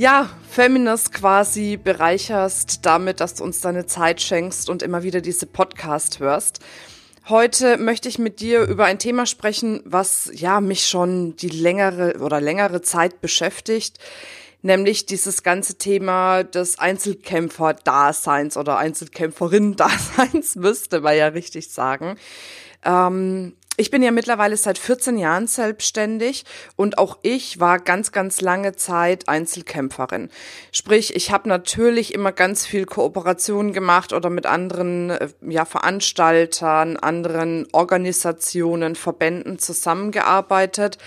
ja, Feminist quasi bereicherst damit, dass du uns deine Zeit schenkst und immer wieder diese Podcast hörst. Heute möchte ich mit dir über ein Thema sprechen, was ja mich schon die längere oder längere Zeit beschäftigt, nämlich dieses ganze Thema des Einzelkämpfer-Daseins oder Einzelkämpferin-Daseins, müsste man ja richtig sagen. Ähm, ich bin ja mittlerweile seit 14 Jahren selbstständig und auch ich war ganz, ganz lange Zeit Einzelkämpferin. Sprich, ich habe natürlich immer ganz viel Kooperation gemacht oder mit anderen äh, ja, Veranstaltern, anderen Organisationen, Verbänden zusammengearbeitet.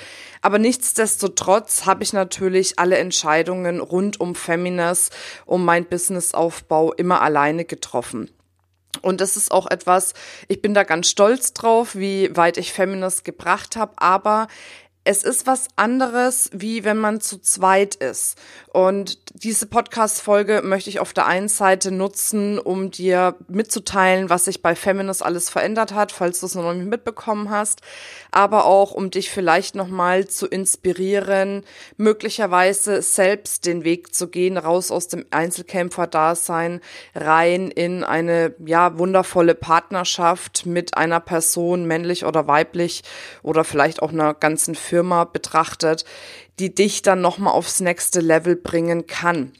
Aber nichtsdestotrotz habe ich natürlich alle Entscheidungen rund um Feminas, um mein Businessaufbau immer alleine getroffen. Und das ist auch etwas, ich bin da ganz stolz drauf, wie weit ich Feminist gebracht habe, aber es ist was anderes, wie wenn man zu zweit ist. Und diese Podcast-Folge möchte ich auf der einen Seite nutzen, um dir mitzuteilen, was sich bei Feminist alles verändert hat, falls du es noch nicht mitbekommen hast. Aber auch, um dich vielleicht nochmal zu inspirieren, möglicherweise selbst den Weg zu gehen, raus aus dem Einzelkämpfer-Dasein, rein in eine, ja, wundervolle Partnerschaft mit einer Person, männlich oder weiblich, oder vielleicht auch einer ganzen betrachtet, die dich dann nochmal aufs nächste Level bringen kann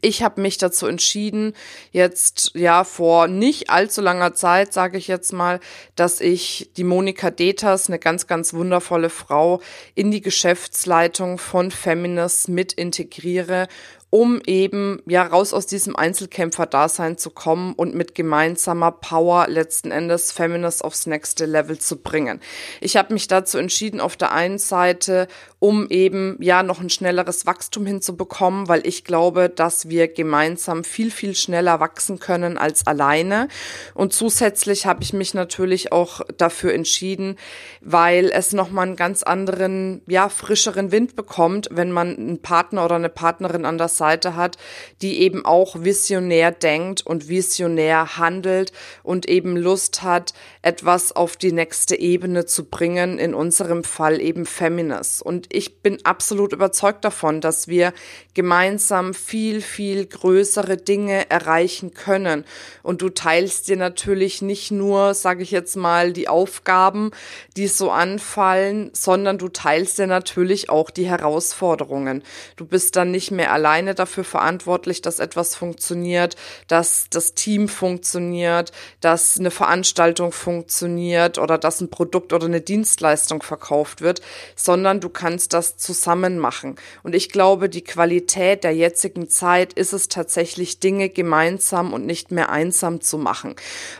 ich habe mich dazu entschieden, jetzt ja vor nicht allzu langer Zeit, sage ich jetzt mal, dass ich die Monika Deters, eine ganz, ganz wundervolle Frau, in die Geschäftsleitung von Feminist mit integriere um eben ja raus aus diesem Einzelkämpfer-Dasein zu kommen und mit gemeinsamer Power letzten Endes Feminist aufs nächste Level zu bringen. Ich habe mich dazu entschieden, auf der einen Seite, um eben ja noch ein schnelleres Wachstum hinzubekommen, weil ich glaube, dass wir gemeinsam viel, viel schneller wachsen können als alleine. Und zusätzlich habe ich mich natürlich auch dafür entschieden, weil es nochmal einen ganz anderen, ja, frischeren Wind bekommt, wenn man einen Partner oder eine Partnerin an der Seite hat, die eben auch visionär denkt und visionär handelt und eben Lust hat, etwas auf die nächste Ebene zu bringen, in unserem Fall eben Feminist. Und ich bin absolut überzeugt davon, dass wir gemeinsam viel, viel größere Dinge erreichen können. Und du teilst dir natürlich nicht nur, sage ich jetzt mal, die Aufgaben, die so anfallen, sondern du teilst dir natürlich auch die Herausforderungen. Du bist dann nicht mehr alleine dafür verantwortlich, dass etwas funktioniert, dass das Team funktioniert, dass eine Veranstaltung funktioniert oder dass ein Produkt oder eine Dienstleistung verkauft wird, sondern du kannst das zusammen machen. Und ich glaube, die Qualität der jetzigen Zeit ist es tatsächlich, Dinge gemeinsam und nicht mehr einsam zu machen.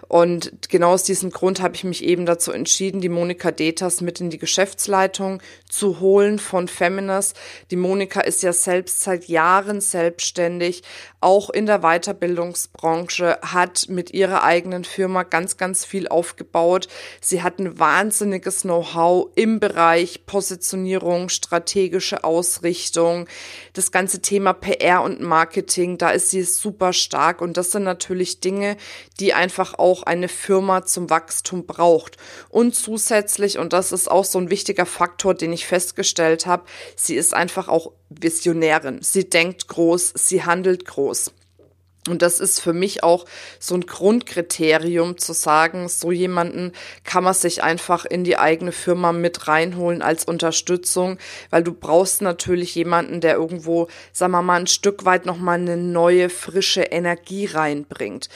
Und genau aus diesem Grund habe ich mich eben dazu entschieden, die Monika Deters mit in die Geschäftsleitung zu holen von Feminas. Die Monika ist ja selbst seit Jahren selbstständig, auch in der Weiterbildungsbranche, hat mit ihrer eigenen Firma ganz, ganz viel aufgebaut. Sie hat ein wahnsinniges Know-how im Bereich Positionierung, strategische Ausrichtung, das ganze Thema PR und Marketing, da ist sie super stark und das sind natürlich Dinge, die einfach auch eine Firma zum Wachstum braucht. Und zusätzlich, und das ist auch so ein wichtiger Faktor, den ich festgestellt habe, sie ist einfach auch Visionärin. Sie denkt groß, sie handelt groß. Und das ist für mich auch so ein Grundkriterium zu sagen, so jemanden kann man sich einfach in die eigene Firma mit reinholen als Unterstützung, weil du brauchst natürlich jemanden, der irgendwo, sagen wir mal, ein Stück weit nochmal eine neue, frische Energie reinbringt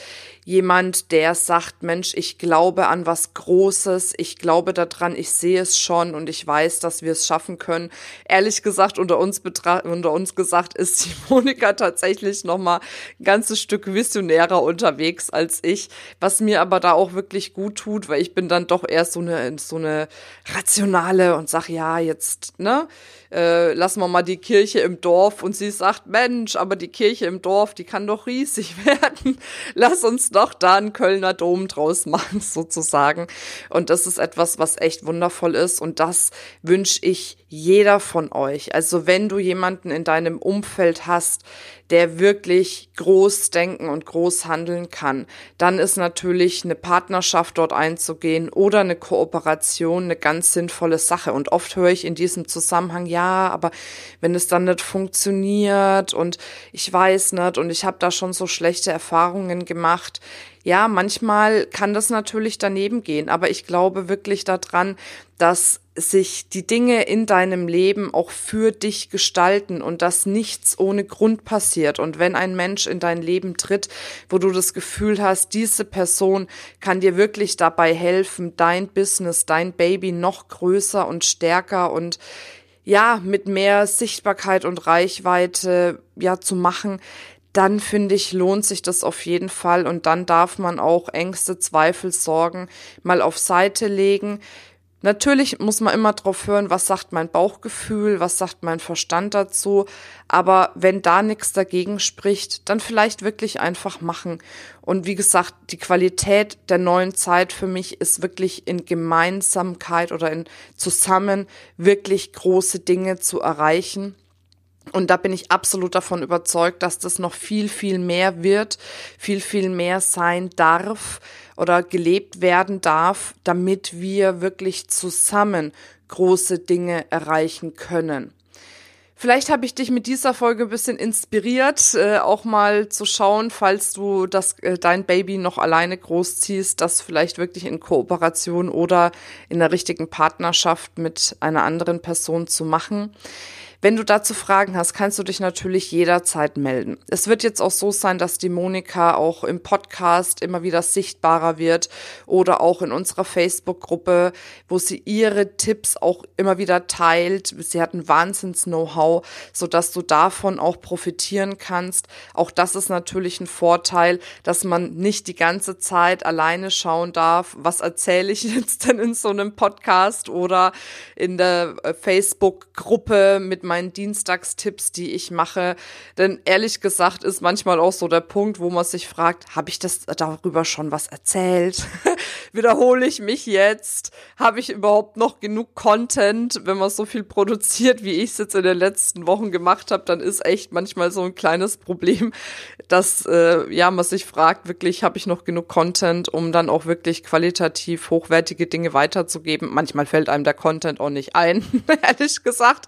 jemand, der sagt, Mensch, ich glaube an was Großes, ich glaube daran, ich sehe es schon und ich weiß, dass wir es schaffen können. Ehrlich gesagt, unter uns betracht, unter uns gesagt, ist die Monika tatsächlich noch mal ein ganzes Stück visionärer unterwegs als ich, was mir aber da auch wirklich gut tut, weil ich bin dann doch eher so eine so eine rationale und sag ja, jetzt, ne? Äh, lassen wir mal die Kirche im Dorf und sie sagt, Mensch, aber die Kirche im Dorf, die kann doch riesig werden. Lass uns doch da einen Kölner Dom draus machen, sozusagen. Und das ist etwas, was echt wundervoll ist und das wünsche ich jeder von euch. Also wenn du jemanden in deinem Umfeld hast, der wirklich groß denken und groß handeln kann, dann ist natürlich eine Partnerschaft dort einzugehen oder eine Kooperation eine ganz sinnvolle Sache. Und oft höre ich in diesem Zusammenhang, ja, aber wenn es dann nicht funktioniert und ich weiß nicht und ich habe da schon so schlechte Erfahrungen gemacht, ja, manchmal kann das natürlich daneben gehen, aber ich glaube wirklich daran, dass sich die Dinge in deinem Leben auch für dich gestalten und dass nichts ohne Grund passiert. Und wenn ein Mensch in dein Leben tritt, wo du das Gefühl hast, diese Person kann dir wirklich dabei helfen, dein Business, dein Baby noch größer und stärker und ja, mit mehr Sichtbarkeit und Reichweite ja zu machen, dann finde ich, lohnt sich das auf jeden Fall und dann darf man auch Ängste, Zweifel, Sorgen mal auf Seite legen. Natürlich muss man immer drauf hören, was sagt mein Bauchgefühl, was sagt mein Verstand dazu. Aber wenn da nichts dagegen spricht, dann vielleicht wirklich einfach machen. Und wie gesagt, die Qualität der neuen Zeit für mich ist wirklich in Gemeinsamkeit oder in zusammen wirklich große Dinge zu erreichen. Und da bin ich absolut davon überzeugt, dass das noch viel, viel mehr wird, viel, viel mehr sein darf oder gelebt werden darf, damit wir wirklich zusammen große Dinge erreichen können. Vielleicht habe ich dich mit dieser Folge ein bisschen inspiriert, äh, auch mal zu schauen, falls du das, äh, dein Baby noch alleine großziehst, das vielleicht wirklich in Kooperation oder in der richtigen Partnerschaft mit einer anderen Person zu machen. Wenn du dazu Fragen hast, kannst du dich natürlich jederzeit melden. Es wird jetzt auch so sein, dass die Monika auch im Podcast immer wieder sichtbarer wird oder auch in unserer Facebook-Gruppe, wo sie ihre Tipps auch immer wieder teilt. Sie hat ein Wahnsinns-Know-how, sodass du davon auch profitieren kannst. Auch das ist natürlich ein Vorteil, dass man nicht die ganze Zeit alleine schauen darf, was erzähle ich jetzt denn in so einem Podcast oder in der äh, Facebook-Gruppe mit meinen Dienstagstipps, die ich mache. Denn ehrlich gesagt ist manchmal auch so der Punkt, wo man sich fragt, habe ich das darüber schon was erzählt? Wiederhole ich mich jetzt? Habe ich überhaupt noch genug Content? Wenn man so viel produziert, wie ich es jetzt in den letzten Wochen gemacht habe, dann ist echt manchmal so ein kleines Problem, dass äh, ja man sich fragt, wirklich habe ich noch genug Content, um dann auch wirklich qualitativ hochwertige Dinge weiterzugeben. Manchmal fällt einem der Content auch nicht ein, ehrlich gesagt,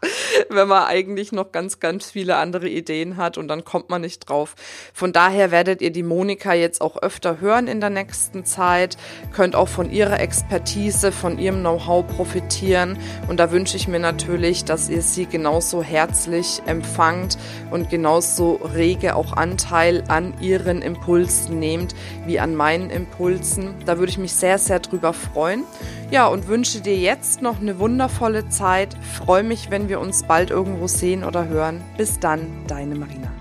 wenn man eigentlich noch ganz, ganz viele andere Ideen hat und dann kommt man nicht drauf. Von daher werdet ihr die Monika jetzt auch öfter hören in der nächsten Zeit, könnt auch von ihrer Expertise, von ihrem Know-how profitieren und da wünsche ich mir natürlich, dass ihr sie genauso herzlich empfangt und genauso rege auch Anteil an ihren Impulsen nehmt wie an meinen Impulsen. Da würde ich mich sehr, sehr drüber freuen. Ja, und wünsche dir jetzt noch eine wundervolle Zeit. Freue mich, wenn wir uns bald irgendwo sehen oder hören. Bis dann, deine Marina.